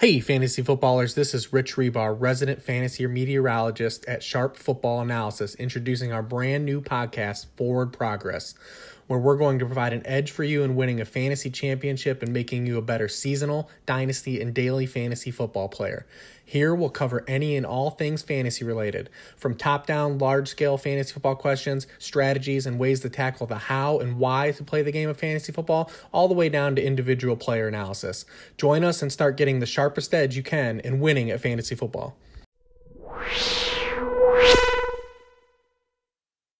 Hey, fantasy footballers, this is Rich Hribar, resident fantasy meteorologist at Sharp Football Analysis, introducing our brand new podcast, Forward Progress, where we're going to provide an edge for you in winning a fantasy championship and making you a better seasonal, dynasty, and daily fantasy football player. Here we'll cover any and all things fantasy related, from top down, large scale fantasy football questions, strategies, and ways to tackle the how and why to play the game of fantasy football, all the way down to individual player analysis. Join us and start getting the sharpest edge you can in winning at fantasy football.